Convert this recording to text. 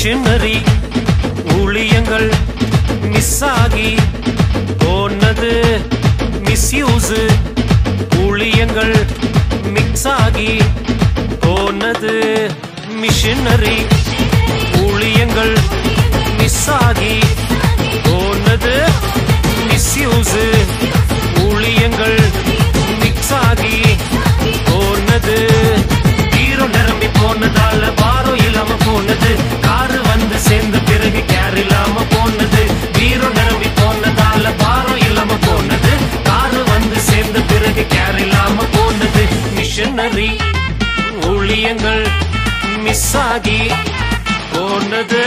Machinery ஊழியங்கள் miss ஆகி போனது மிஸ்யூஸ் ஊழியங்கள் மிக்ஸ் ஆகி போனது மிஷினரி ஊழியங்கள் மிஸ் ஆகி போனது மிஸ்யூஸ் உணரி ஊழியங்கள் மிஸ் ஆகி போனது.